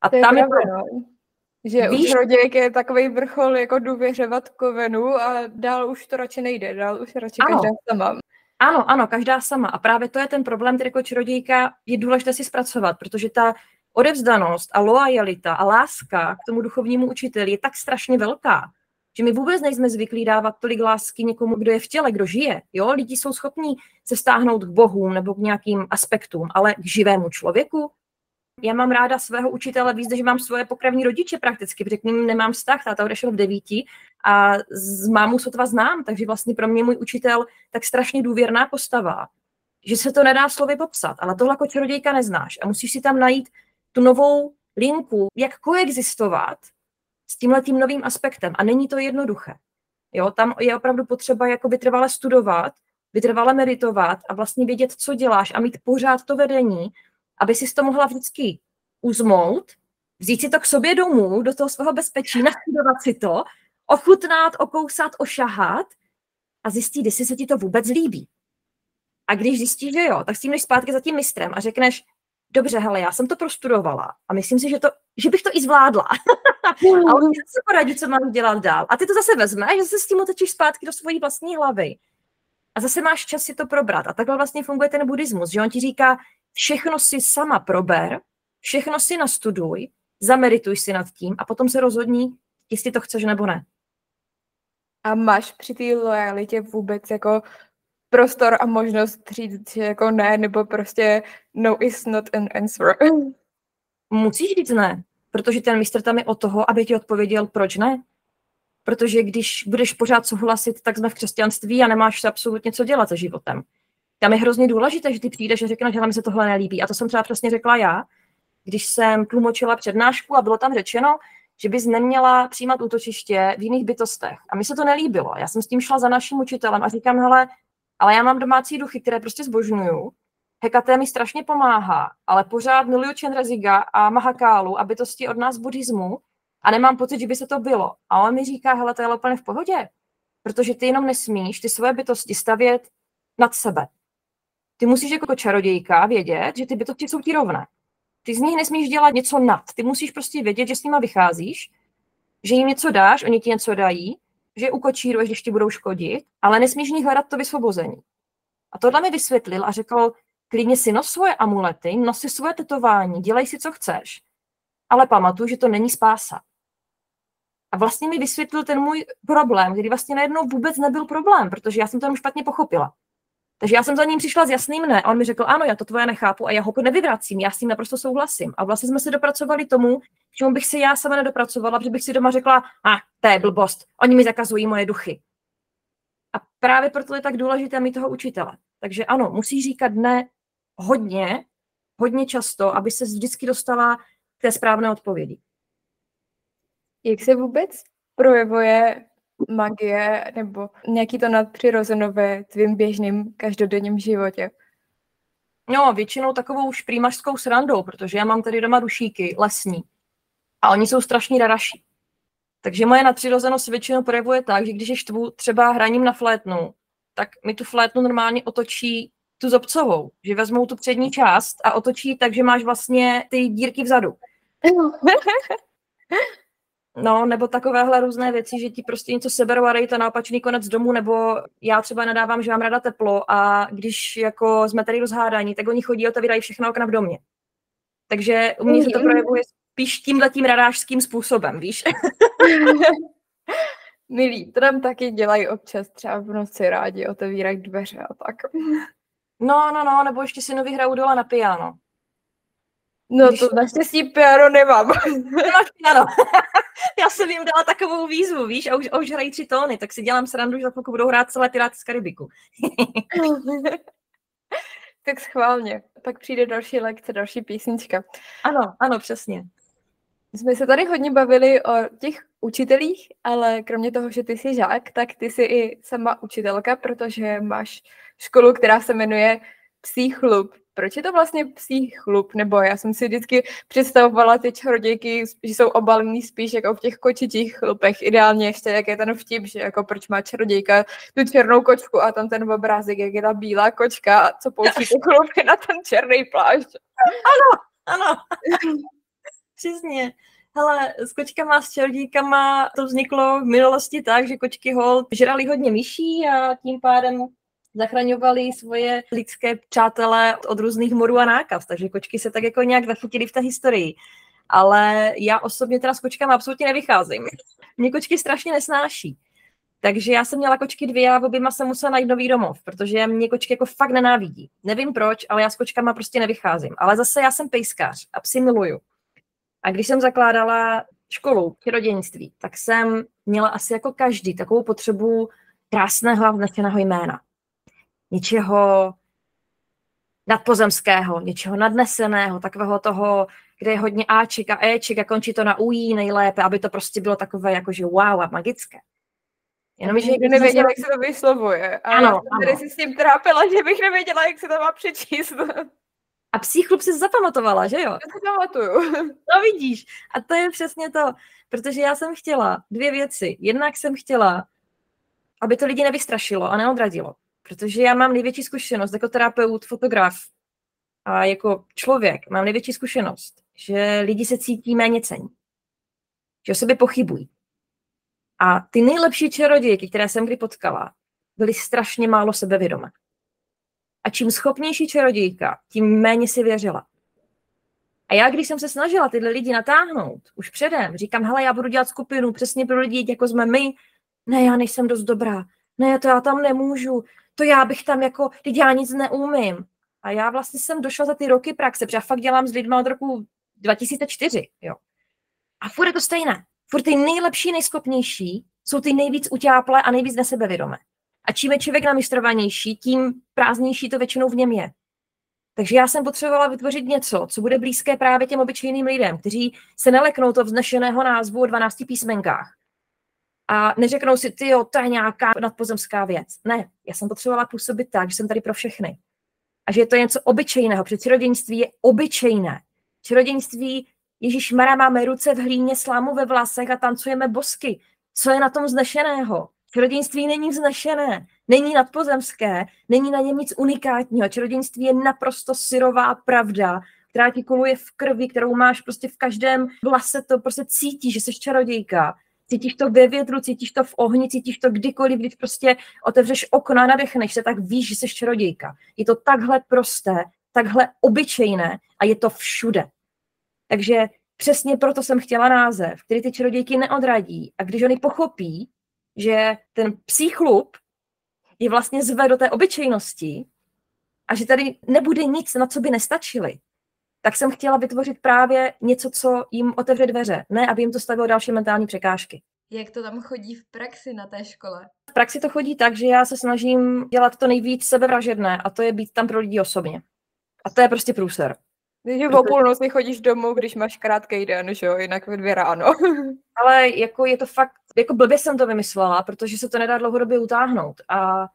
A: A to tam je, pravda, je no. Že Víš? u čarodějky je takový vrchol jako důvěřovat kovenu a dál už to radši nejde, dál už radši ano. každá sama.
B: Ano, ano, každá sama. A právě to je ten problém, který jako čarodějka je důležité si zpracovat, protože ta odevzdanost a loajalita a láska k tomu duchovnímu učiteli je tak strašně velká, že my vůbec nejsme zvyklí dávat tolik lásky někomu, kdo je v těle, kdo žije. Jo, lidi jsou schopní se stáhnout k bohům nebo k nějakým aspektům, ale k živému člověku. Já mám ráda svého učitele víc, že mám svoje pokrevní rodiče prakticky, protože k ním nemám vztah, táta odešel v devíti a z mámu sotva znám, takže vlastně pro mě můj učitel tak strašně důvěrná postava, že se to nedá slovy popsat, ale tohle jako čarodějka neznáš a musíš si tam najít tu novou linku, jak koexistovat s tímhletím novým aspektem. A není to jednoduché. Jo, tam je opravdu potřeba jako vytrvale studovat, vytrvale meditovat a vlastně vědět, co děláš a mít pořád to vedení, aby si to mohla vždycky uzmout, vzít si to k sobě domů, do toho svého bezpečí, nastudovat si to, ochutnat, okousat, ošahat a zjistit, jestli se ti to vůbec líbí. A když zjistíš, že jo, tak si jdeš zpátky za tím mistrem a řekneš, dobře, hele, já jsem to prostudovala a myslím si, že, to, že bych to i zvládla. a on se poradí, co mám dělat dál. A ty to zase vezmeš, že se s tím otečíš zpátky do svojí vlastní hlavy. A zase máš čas si to probrat. A takhle vlastně funguje ten buddhismus, že on ti říká, všechno si sama prober, všechno si nastuduj, zamerituj si nad tím a potom se rozhodni, jestli to chceš nebo ne.
A: A máš při té lojalitě vůbec jako prostor a možnost říct, že jako ne, nebo prostě no is not an answer.
B: Musíš říct ne, protože ten mistr tam je o toho, aby ti odpověděl, proč ne. Protože když budeš pořád souhlasit, tak jsme v křesťanství a nemáš absolutně co dělat se životem. Tam je hrozně důležité, že ty přijdeš a řekneš, že mi se tohle nelíbí. A to jsem třeba přesně řekla já, když jsem tlumočila přednášku a bylo tam řečeno, že bys neměla přijímat útočiště v jiných bytostech. A mi se to nelíbilo. Já jsem s tím šla za naším učitelem a říkám, hele, ale já mám domácí duchy, které prostě zbožňuju. Hekaté mi strašně pomáhá, ale pořád miluju Chendraziga a Mahakálu a bytosti od nás buddhismu a nemám pocit, že by se to bylo. A on mi říká, hele, to je úplně v pohodě, protože ty jenom nesmíš ty svoje bytosti stavět nad sebe. Ty musíš jako čarodějka vědět, že ty bytosti jsou ti rovné. Ty z nich nesmíš dělat něco nad. Ty musíš prostě vědět, že s nima vycházíš, že jim něco dáš, oni ti něco dají že ukočíruješ, když ti budou škodit, ale nesmíš ní hledat to vysvobození. A tohle mi vysvětlil a řekl, klidně si nos svoje amulety, nos si svoje tetování, dělej si, co chceš, ale pamatuj, že to není spása. A vlastně mi vysvětlil ten můj problém, který vlastně najednou vůbec nebyl problém, protože já jsem to jenom špatně pochopila. Takže já jsem za ním přišla s jasným ne. A on mi řekl, ano, já to tvoje nechápu a já ho nevyvracím, já s tím naprosto souhlasím. A vlastně jsme se dopracovali tomu, čemu bych si já sama nedopracovala, protože bych si doma řekla, a ah, to je blbost, oni mi zakazují moje duchy. A právě proto je tak důležité mít toho učitele. Takže ano, musí říkat ne hodně, hodně často, aby se vždycky dostala k té správné odpovědi.
A: Jak se vůbec projevuje magie nebo nějaký to nadpřirozeno ve tvým běžným každodenním životě?
B: No, většinou takovou už prýmařskou srandou, protože já mám tady doma dušíky lesní a oni jsou strašní raraši. Takže moje nadpřirozenost se většinou projevuje tak, že když je štvu třeba hraním na flétnu, tak mi tu flétnu normálně otočí tu zobcovou, že vezmou tu přední část a otočí tak, že máš vlastně ty dírky vzadu. No, nebo takovéhle různé věci, že ti prostě něco seberou a to na opačný konec domu, nebo já třeba nadávám, že mám ráda teplo a když jako jsme tady rozhádaní, tak oni chodí a otevírají všechno okna v domě. Takže u mě se to mhm. projevuje spíš tímhle tím radářským způsobem, víš?
A: Milí, to nám taky dělají občas, třeba v noci rádi otevírají dveře a tak.
B: No, no, no, nebo ještě si nový hrajou dole na piano.
A: No Když... to naštěstí piano nemám.
B: Nemáš piano. Já jsem jim dala takovou výzvu, víš, a už, a už hrají tři tóny, tak si dělám srandu, že za chvilku budou hrát celé Piráty z Karibiku.
A: tak schválně. Pak přijde další lekce, další písnička.
B: Ano, ano, přesně.
A: Jsme se tady hodně bavili o těch učitelích, ale kromě toho, že ty jsi žák, tak ty jsi i sama učitelka, protože máš školu, která se jmenuje Psí chlub. Proč je to vlastně psí chlup? Nebo já jsem si vždycky představovala ty čarodějky, že jsou obalený spíš jako v těch kočičích chlupech. Ideálně ještě, jak je ten vtip, že jako proč má čarodějka tu černou kočku a tam ten obrázek, jak je ta bílá kočka, co pouští ty chlupy na ten černý plášť.
B: Ano, ano. Přesně. Hele, s kočkama, s čarodějkama to vzniklo v minulosti tak, že kočky hol žrali hodně myší a tím pádem zachraňovali svoje lidské přátelé od různých morů a nákaz, takže kočky se tak jako nějak zachytily v té historii. Ale já osobně teda s kočkami absolutně nevycházím. Mě kočky strašně nesnáší. Takže já jsem měla kočky dvě a oběma jsem musela najít nový domov, protože mě kočky jako fakt nenávidí. Nevím proč, ale já s kočkama prostě nevycházím. Ale zase já jsem pejskař a psy miluju. A když jsem zakládala školu přiroděnictví, tak jsem měla asi jako každý takovou potřebu krásného a vznešeného jména něčeho nadpozemského, něčeho nadneseného, takového toho, kde je hodně Aček a Eček a končí to na ují nejlépe, aby to prostě bylo takové jakože wow a magické.
A: Jenom, že nikdy nevěděla, jak se to vyslovuje. A ano, já jsem tady si s tím trápila, že bych nevěděla, jak se to má přečíst.
B: A psí chlup si zapamatovala, že jo?
A: Já si pamatuju.
B: No vidíš. A to je přesně to. Protože já jsem chtěla dvě věci. Jednak jsem chtěla, aby to lidi nevystrašilo a neodradilo. Protože já mám největší zkušenost jako terapeut, fotograf a jako člověk mám největší zkušenost, že lidi se cítí méně cení. Že o sobě pochybují. A ty nejlepší čarodějky, které jsem kdy potkala, byly strašně málo sebevědomé. A čím schopnější čarodějka, tím méně si věřila. A já, když jsem se snažila tyhle lidi natáhnout, už předem, říkám, hele, já budu dělat skupinu přesně pro lidi, jako jsme my, ne, já nejsem dost dobrá, ne, to já tam nemůžu, to já bych tam jako, teď já nic neumím. A já vlastně jsem došla za ty roky praxe, protože já fakt dělám s lidmi od roku 2004, jo. A furt je to stejné. Furt ty nejlepší, nejskopnější jsou ty nejvíc utáplé a nejvíc nesebevědomé. A čím je člověk namistrovanější, tím prázdnější to většinou v něm je. Takže já jsem potřebovala vytvořit něco, co bude blízké právě těm obyčejným lidem, kteří se neleknou to vznešeného názvu o 12 písmenkách, a neřeknou si, ty jo, to je nějaká nadpozemská věc. Ne, já jsem potřebovala působit tak, že jsem tady pro všechny. A že je to něco obyčejného, protože přiroděnství je obyčejné. Přiroděnství, Ježíš Mara, máme ruce v hlíně, slámu ve vlasech a tancujeme bosky. Co je na tom vznešeného? Čarodějství není vznešené, není nadpozemské, není na něm nic unikátního. Čarodějství je naprosto syrová pravda, která ti koluje v krvi, kterou máš prostě v každém vlase, to prostě cítí, že jsi čarodějka cítíš to ve větru, cítíš to v ohni, cítíš to kdykoliv, když prostě otevřeš okno a nadechneš se, tak víš, že jsi čarodějka. Je to takhle prosté, takhle obyčejné a je to všude. Takže přesně proto jsem chtěla název, který ty čarodějky neodradí. A když oni pochopí, že ten psí chlup je vlastně zve do té obyčejnosti a že tady nebude nic, na co by nestačili, tak jsem chtěla vytvořit právě něco, co jim otevře dveře, ne aby jim to stavilo další mentální překážky.
A: Jak to tam chodí v praxi na té škole?
B: V praxi to chodí tak, že já se snažím dělat to nejvíc sebevražedné a to je být tam pro lidi osobně. A to je prostě průser.
A: Když o půlnoci chodíš domů, když máš krátký den, že jo, jinak ve dvě ráno.
B: Ale jako je to fakt, jako blbě jsem to vymyslela, protože se to nedá dlouhodobě utáhnout. A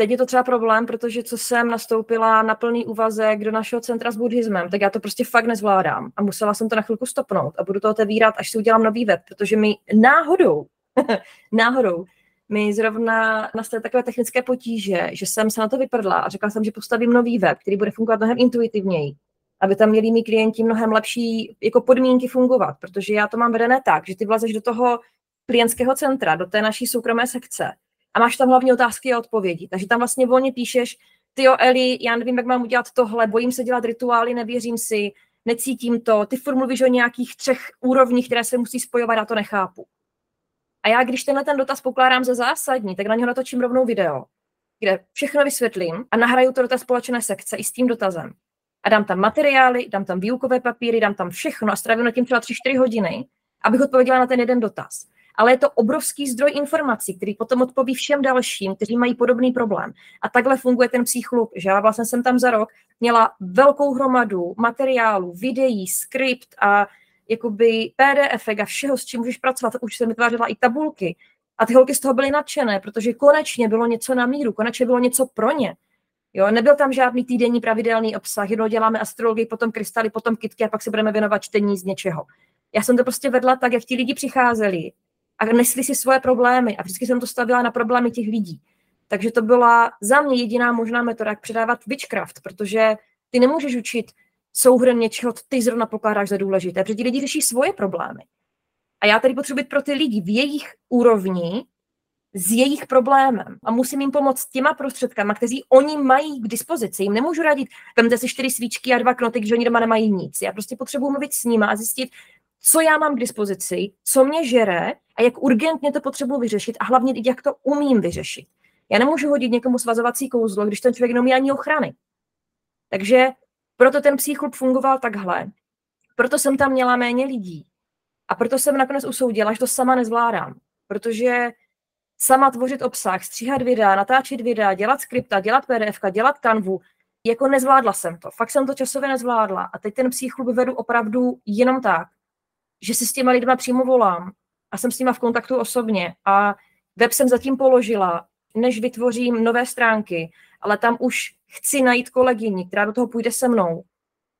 B: Teď je to třeba problém, protože co jsem nastoupila na plný úvazek do našeho centra s buddhismem, tak já to prostě fakt nezvládám. A musela jsem to na chvilku stopnout a budu to otevírat, až si udělám nový web, protože mi náhodou, náhodou, mi zrovna nastaly takové technické potíže, že jsem se na to vyprdla a řekla jsem, že postavím nový web, který bude fungovat mnohem intuitivněji, aby tam měli mý klienti mnohem lepší jako podmínky fungovat, protože já to mám vedené tak, že ty vlezeš do toho klientského centra, do té naší soukromé sekce a máš tam hlavně otázky a odpovědi. Takže tam vlastně volně píšeš, ty jo, Eli, já nevím, jak mám udělat tohle, bojím se dělat rituály, nevěřím si, necítím to, ty furt mluvíš o nějakých třech úrovních, které se musí spojovat, já to nechápu. A já, když tenhle ten dotaz pokládám za zásadní, tak na něho natočím rovnou video, kde všechno vysvětlím a nahraju to do té společné sekce i s tím dotazem. a dám tam materiály, dám tam výukové papíry, dám tam všechno a strávím na tím třeba 3-4 hodiny, abych odpověděla na ten jeden dotaz. Ale je to obrovský zdroj informací, který potom odpoví všem dalším, kteří mají podobný problém. A takhle funguje ten psychlub, že já vlastně jsem tam za rok měla velkou hromadu materiálů, videí, skript a jakoby PDF a všeho, s čím můžeš pracovat. Už jsem vytvářela i tabulky. A ty holky z toho byly nadšené, protože konečně bylo něco na míru, konečně bylo něco pro ně. Jo, nebyl tam žádný týdenní pravidelný obsah, jenom děláme astrologii, potom krystaly, potom kitky a pak se budeme věnovat čtení z něčeho. Já jsem to prostě vedla tak, jak ti lidi přicházeli a nesli si svoje problémy a vždycky jsem to stavila na problémy těch lidí. Takže to byla za mě jediná možná metoda, jak předávat witchcraft, protože ty nemůžeš učit souhrn něčeho, co ty zrovna pokládáš za důležité, protože ti lidi řeší svoje problémy. A já tady potřebuji pro ty lidi v jejich úrovni s jejich problémem a musím jim pomoct těma prostředkama, kteří oni mají k dispozici. Jim nemůžu radit, vemte si čtyři svíčky a dva knoty, že oni doma nemají nic. Já prostě potřebuji mluvit s nimi a zjistit, co já mám k dispozici, co mě žere a jak urgentně to potřebuji vyřešit a hlavně, jak to umím vyřešit. Já nemůžu hodit někomu svazovací kouzlo, když ten člověk nemá ani ochrany. Takže proto ten psychop fungoval takhle. Proto jsem tam měla méně lidí. A proto jsem nakonec usoudila, že to sama nezvládám. Protože sama tvořit obsah, stříhat videa, natáčet videa, dělat skripta, dělat PDF, dělat kanvu, jako nezvládla jsem to. Fakt jsem to časově nezvládla. A teď ten psychklub vedu opravdu jenom tak, že si s těma lidma přímo volám a jsem s nima v kontaktu osobně. A web jsem zatím položila, než vytvořím nové stránky, ale tam už chci najít kolegyni, která do toho půjde se mnou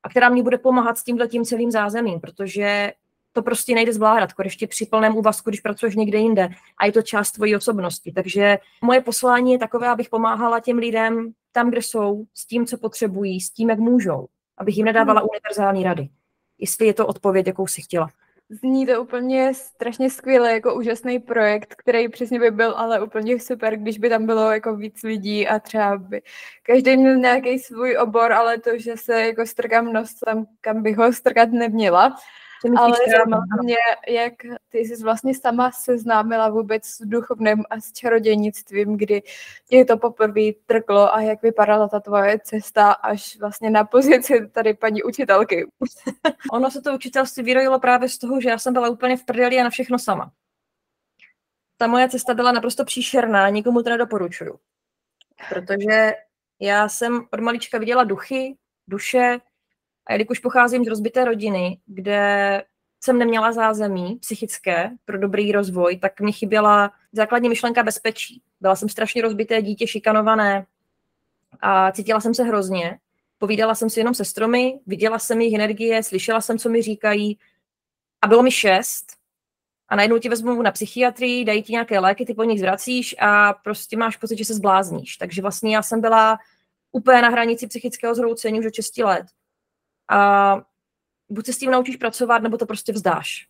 B: a která mě bude pomáhat s tímhle tím celým zázemím, protože to prostě nejde zvládat, ještě při plném úvazku, když pracuješ někde jinde a je to část tvojí osobnosti. Takže moje poslání je takové, abych pomáhala těm lidem tam, kde jsou, s tím, co potřebují, s tím, jak můžou, abych jim nedávala hmm. univerzální rady. Jestli je to odpověď, jakou si chtěla.
A: Zní to úplně strašně skvěle, jako úžasný projekt, který přesně by byl ale úplně super, když by tam bylo jako víc lidí a třeba by každý měl nějaký svůj obor, ale to, že se jako strkám nos tam, kam bych ho strkat neměla, ale zajímalo mě, jak ty jsi vlastně sama seznámila vůbec s duchovným a s čarodějnictvím, kdy tě to poprvé trklo a jak vypadala ta tvoje cesta až vlastně na pozici tady paní učitelky.
B: ono se to učitelství vyrojilo právě z toho, že já jsem byla úplně v prdeli a na všechno sama. Ta moje cesta byla naprosto příšerná, nikomu to nedoporučuju. Protože já jsem od malička viděla duchy, duše, a jelikož pocházím z rozbité rodiny, kde jsem neměla zázemí psychické pro dobrý rozvoj, tak mi chyběla základní myšlenka bezpečí. Byla jsem strašně rozbité dítě, šikanované a cítila jsem se hrozně. Povídala jsem si jenom se stromy, viděla jsem jejich energie, slyšela jsem, co mi říkají a bylo mi šest a najednou ti vezmou na psychiatrii, dají ti nějaké léky, ty po nich zvracíš a prostě máš pocit, že se zblázníš. Takže vlastně já jsem byla úplně na hranici psychického zhroucení už od 6 let a buď se s tím naučíš pracovat, nebo to prostě vzdáš.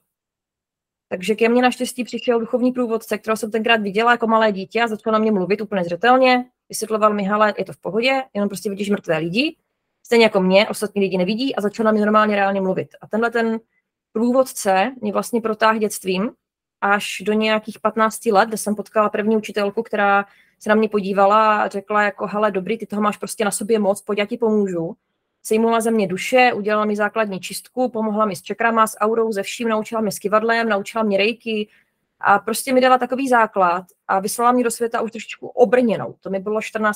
B: Takže ke mně naštěstí přišel duchovní průvodce, kterého jsem tenkrát viděla jako malé dítě a začal na mě mluvit úplně zřetelně. Vysvětloval mi, hele, je to v pohodě, jenom prostě vidíš mrtvé lidi, stejně jako mě, ostatní lidi nevidí a začal na mě normálně reálně mluvit. A tenhle ten průvodce mě vlastně protáhl dětstvím až do nějakých 15 let, kde jsem potkala první učitelku, která se na mě podívala a řekla jako, hele, dobrý, ty toho máš prostě na sobě moc, pojď, já ti pomůžu sejmula ze mě duše, udělala mi základní čistku, pomohla mi s čakrama, s aurou, ze vším, naučila mě s kivadlem, naučila mě rejky a prostě mi dala takový základ a vyslala mě do světa už trošičku obrněnou. To mi bylo 14-15.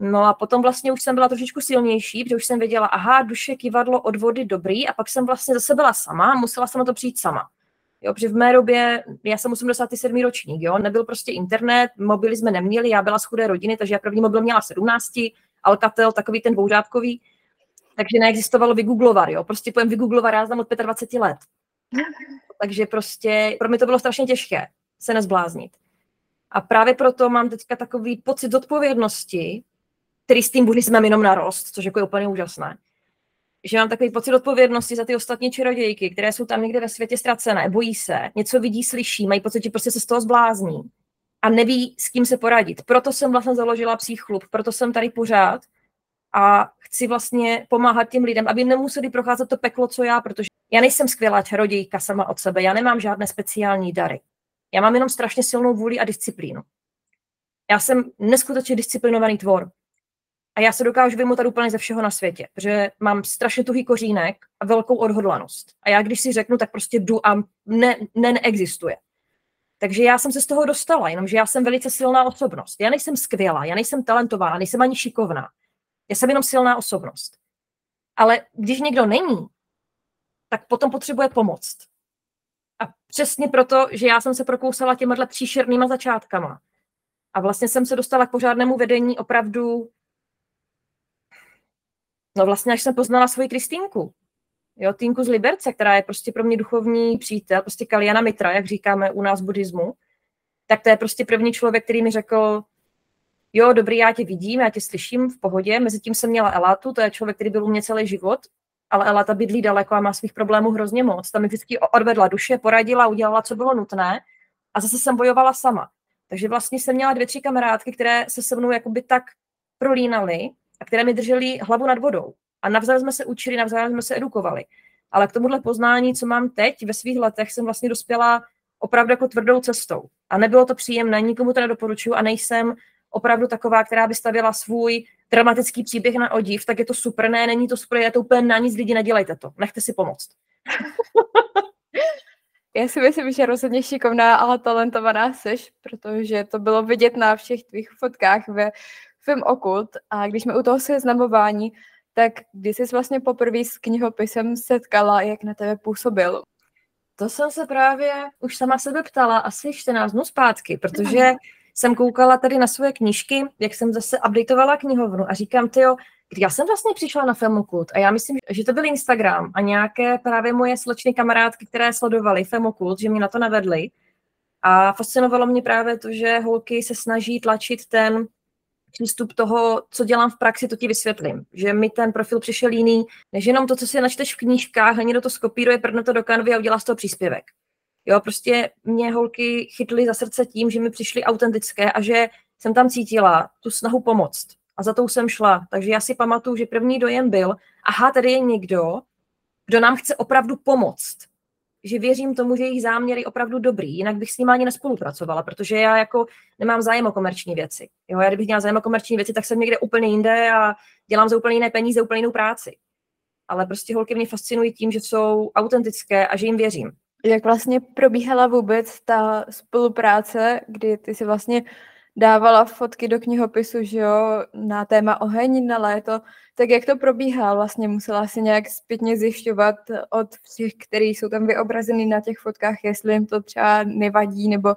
B: No a potom vlastně už jsem byla trošičku silnější, protože už jsem věděla, aha, duše, kivadlo, od vody, dobrý, a pak jsem vlastně zase byla sama, musela jsem na to přijít sama. Jo, protože v mé době, já jsem 87. ročník, jo, nebyl prostě internet, mobily jsme neměli, já byla z chudé rodiny, takže já první mobil měla 17, Alcatel, takový ten dvouřádkový, takže neexistovalo vygooglovat, jo. Prostě pojem vygooglovat já znám od 25 let. Takže prostě pro mě to bylo strašně těžké se nezbláznit. A právě proto mám teďka takový pocit odpovědnosti, který s tím buddhismem jenom narost, což jako je úplně úžasné. Že mám takový pocit odpovědnosti za ty ostatní čarodějky, které jsou tam někde ve světě ztracené, bojí se, něco vidí, slyší, mají pocit, že prostě se z toho zblázní a neví, s kým se poradit. Proto jsem vlastně založila klub, proto jsem tady pořád a chci vlastně pomáhat těm lidem, aby nemuseli procházet to peklo, co já, protože já nejsem skvělá čarodějka sama od sebe, já nemám žádné speciální dary. Já mám jenom strašně silnou vůli a disciplínu. Já jsem neskutečně disciplinovaný tvor. a já se dokážu vymotat úplně ze všeho na světě, protože mám strašně tuhý kořínek a velkou odhodlanost. A já když si řeknu, tak prostě jdu a ne, ne, neexistuje. Takže já jsem se z toho dostala, jenomže já jsem velice silná osobnost. Já nejsem skvělá, já nejsem talentovaná, nejsem ani šikovná. Já jsem jenom silná osobnost. Ale když někdo není, tak potom potřebuje pomoc. A přesně proto, že já jsem se prokousala těmhle příšernýma začátkama. A vlastně jsem se dostala k pořádnému vedení opravdu, no vlastně až jsem poznala svoji Kristýnku. Jo, Týnku z Liberce, která je prostě pro mě duchovní přítel, prostě Kaliana Mitra, jak říkáme u nás v buddhismu, tak to je prostě první člověk, který mi řekl, jo, dobrý, já tě vidím, já tě slyším v pohodě. Mezitím jsem měla Elátu, to je člověk, který byl u mě celý život, ale Eláta bydlí daleko a má svých problémů hrozně moc. Tam mi vždycky odvedla duše, poradila, udělala, co bylo nutné a zase jsem bojovala sama. Takže vlastně jsem měla dvě, tři kamarádky, které se se mnou jakoby tak prolínaly a které mi držely hlavu nad vodou. A navzájem jsme se učili, navzájem jsme se edukovali. Ale k tomuhle poznání, co mám teď ve svých letech, jsem vlastně dospěla opravdu jako tvrdou cestou. A nebylo to příjemné, nikomu to nedoporučuju a nejsem opravdu taková, která by stavěla svůj dramatický příběh na odiv, tak je to super, ne, není to super, je to úplně na nic, lidi, nedělejte to, nechte si pomoct.
A: Já si myslím, že rozhodně šikovná a talentovaná seš, protože to bylo vidět na všech tvých fotkách ve Film Okult a když jsme u toho seznamování, tak když jsi vlastně poprvé s knihopisem setkala, jak na tebe působil?
B: To jsem se právě už sama sebe ptala asi 14 dnů zpátky, protože jsem koukala tady na svoje knížky, jak jsem zase updateovala knihovnu a říkám, ty jo, já jsem vlastně přišla na Femokult a já myslím, že to byl Instagram a nějaké právě moje slečny kamarádky, které sledovaly Femokult, že mě na to navedly. A fascinovalo mě právě to, že holky se snaží tlačit ten přístup toho, co dělám v praxi, to ti vysvětlím. Že mi ten profil přišel jiný, než jenom to, co si načteš v knížkách, ani do to skopíruje, prdne to do kanvy a udělá z toho příspěvek. Jo, prostě mě holky chytly za srdce tím, že mi přišly autentické a že jsem tam cítila tu snahu pomoct. A za tou jsem šla. Takže já si pamatuju, že první dojem byl, aha, tady je někdo, kdo nám chce opravdu pomoct. Že věřím tomu, že jejich záměr je opravdu dobrý, jinak bych s ním ani nespolupracovala, protože já jako nemám zájem o komerční věci. Jo, já kdybych měla zájem o komerční věci, tak jsem někde úplně jinde a dělám za úplně jiné peníze, úplně jinou práci. Ale prostě holky mě fascinují tím, že jsou autentické a že jim věřím.
A: Jak vlastně probíhala vůbec ta spolupráce, kdy ty si vlastně dávala fotky do knihopisu, že jo, na téma oheň na léto, tak jak to probíhá? Vlastně musela si nějak zpětně zjišťovat od všech, kteří jsou tam vyobrazeny na těch fotkách, jestli jim to třeba nevadí, nebo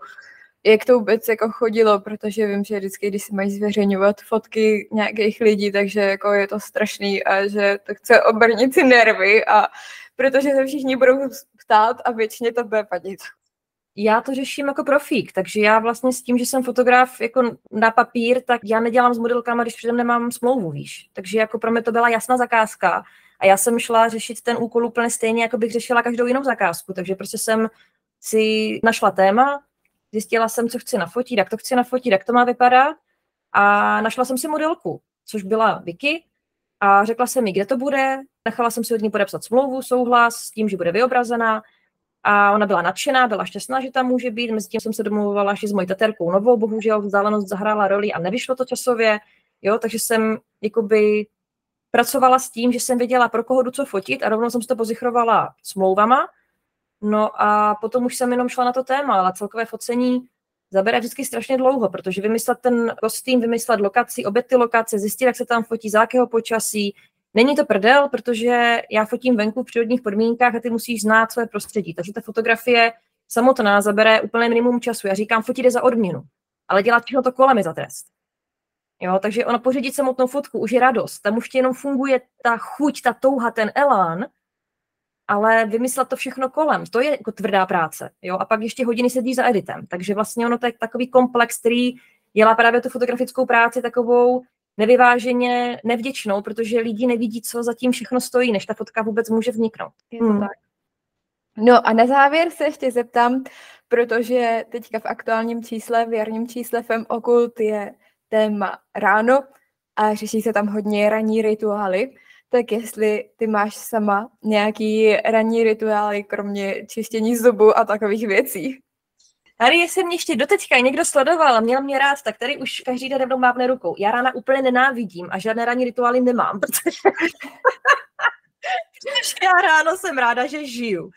A: jak to vůbec jako chodilo, protože vím, že vždycky, když si mají zveřejňovat fotky nějakých lidí, takže jako je to strašný a že to chce obrnit si nervy a protože se všichni budou ptát a většině to bude vadit.
B: Já to řeším jako profík, takže já vlastně s tím, že jsem fotograf jako na papír, tak já nedělám s modelkama, když předem nemám smlouvu, víš. Takže jako pro mě to byla jasná zakázka a já jsem šla řešit ten úkol úplně stejně, jako bych řešila každou jinou zakázku, takže prostě jsem si našla téma, zjistila jsem, co chci nafotit, jak to chci nafotit, jak to má vypadat a našla jsem si modelku, což byla Vicky a řekla jsem mi, kde to bude, nechala jsem si od ní podepsat smlouvu, souhlas s tím, že bude vyobrazená a ona byla nadšená, byla šťastná, že tam může být. Mezi tím jsem se domluvala ještě s mojí taterkou novou, bohužel vzdálenost zahrála roli a nevyšlo to časově, jo, takže jsem jakoby pracovala s tím, že jsem věděla, pro koho jdu co fotit a rovnou jsem si to pozichrovala smlouvama. No a potom už jsem jenom šla na to téma, ale celkové focení zabere vždycky strašně dlouho, protože vymyslet ten kostým, vymyslet lokaci, obě ty lokace, zjistit, jak se tam fotí, za jakého počasí, Není to prdel, protože já fotím venku v přírodních podmínkách a ty musíš znát své prostředí. Takže ta fotografie samotná zabere úplně minimum času. Já říkám, fotit je za odměnu, ale dělat všechno to kolem je za trest. Jo, takže ona pořídit samotnou fotku už je radost. Tam už jenom funguje ta chuť, ta touha, ten elán, ale vymyslet to všechno kolem, to je jako tvrdá práce. Jo? A pak ještě hodiny sedí za editem. Takže vlastně ono to je takový komplex, který dělá právě tu fotografickou práci takovou nevyváženě nevděčnou, protože lidi nevidí, co zatím všechno stojí, než ta fotka vůbec může vzniknout.
A: Je to hmm. tak. No a na závěr se ještě zeptám, protože teďka v aktuálním čísle, v jarním čísle FEM Okult je téma ráno a řeší se tam hodně ranní rituály, tak jestli ty máš sama nějaký ranní rituály, kromě čištění zubu a takových věcí?
B: Tady jestli mě ještě doteďka někdo sledoval a měl mě rád, tak tady už každý den mnou mávne rukou. Já rána úplně nenávidím a žádné ranní rituály nemám, protože... já ráno jsem ráda, že žiju.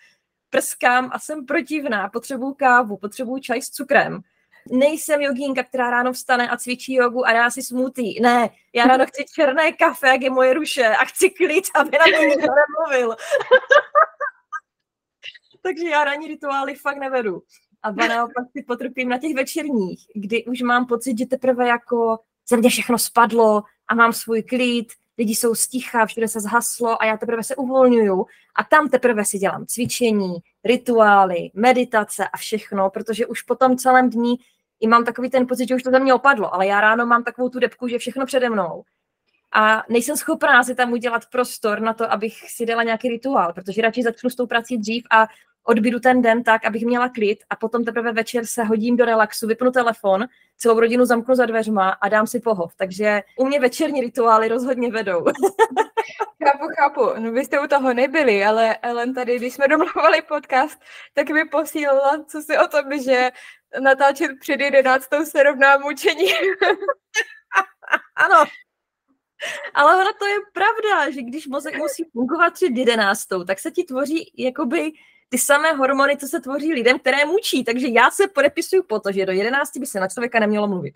B: Prskám a jsem protivná, potřebuju kávu, potřebuju čaj s cukrem. Nejsem jogínka, která ráno vstane a cvičí jogu a dá si smutý. Ne, já ráno chci černé kafe, jak je moje ruše a chci klid, aby na mě nikdo nemluvil. Takže já ranní rituály fakt nevedu. A ba naopak si potrpím na těch večerních, kdy už mám pocit, že teprve jako ze mě všechno spadlo a mám svůj klid, lidi jsou sticha, všude se zhaslo a já teprve se uvolňuju a tam teprve si dělám cvičení, rituály, meditace a všechno, protože už po tom celém dní i mám takový ten pocit, že už to ze mě opadlo, ale já ráno mám takovou tu depku, že všechno přede mnou. A nejsem schopná si tam udělat prostor na to, abych si dala nějaký rituál, protože radši začnu s tou prací dřív a odbydu ten den tak, abych měla klid a potom teprve večer se hodím do relaxu, vypnu telefon, celou rodinu zamknu za dveřma a dám si pohov. Takže u mě večerní rituály rozhodně vedou.
A: chápu, chápu. No vy jste u toho nebyli, ale Ellen tady, když jsme domluvali podcast, tak mi posílala, co si o tom, že natáčet před jedenáctou se rovná mučení.
B: ano, ale ono to je pravda, že když mozek musí fungovat před jedenáctou, tak se ti tvoří jakoby ty samé hormony, co se tvoří lidem, které mučí. Takže já se podepisuju po to, že do 11 by se na člověka nemělo mluvit.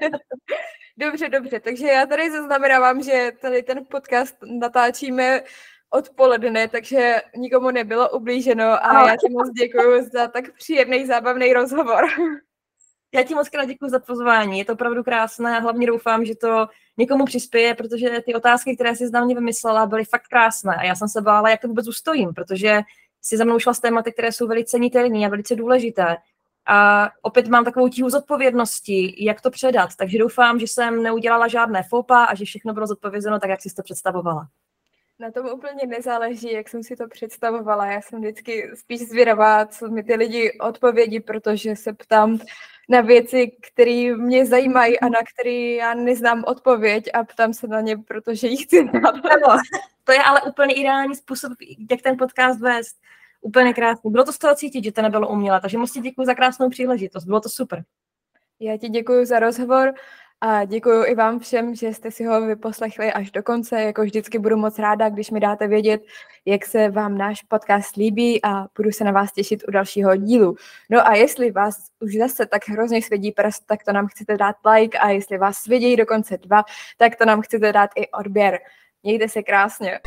A: dobře, dobře. Takže já tady zaznamenávám, že tady ten podcast natáčíme odpoledne, takže nikomu nebylo ublíženo a já ti moc děkuji za tak příjemný, zábavný rozhovor.
B: Já ti moc krát děkuji za pozvání, je to opravdu krásné a hlavně doufám, že to někomu přispěje, protože ty otázky, které si na mě vymyslela, byly fakt krásné a já jsem se bála, jak to vůbec ustojím, protože si za mnou šla s tématy, které jsou velice nitelné a velice důležité. A opět mám takovou tíhu zodpovědnosti, jak to předat, takže doufám, že jsem neudělala žádné fopa a že všechno bylo zodpovězeno tak, jak jsi to představovala.
A: Na tom úplně nezáleží, jak jsem si to představovala. Já jsem vždycky spíš zvědavá, co mi ty lidi odpovědí, protože se ptám na věci, které mě zajímají a na které já neznám odpověď a ptám se na ně, protože jich chci znát.
B: to je ale úplně ideální způsob, jak ten podcast vést. Úplně krásný. Bylo to z toho cítit, že to nebylo umělé, takže moc ti děkuji za krásnou příležitost. Bylo to super.
A: Já ti děkuji za rozhovor a děkuji i vám všem, že jste si ho vyposlechli až do konce. Jako vždycky budu moc ráda, když mi dáte vědět, jak se vám náš podcast líbí a budu se na vás těšit u dalšího dílu. No a jestli vás už zase tak hrozně svědí prst, tak to nám chcete dát like a jestli vás svědí dokonce dva, tak to nám chcete dát i odběr. Mějte se krásně.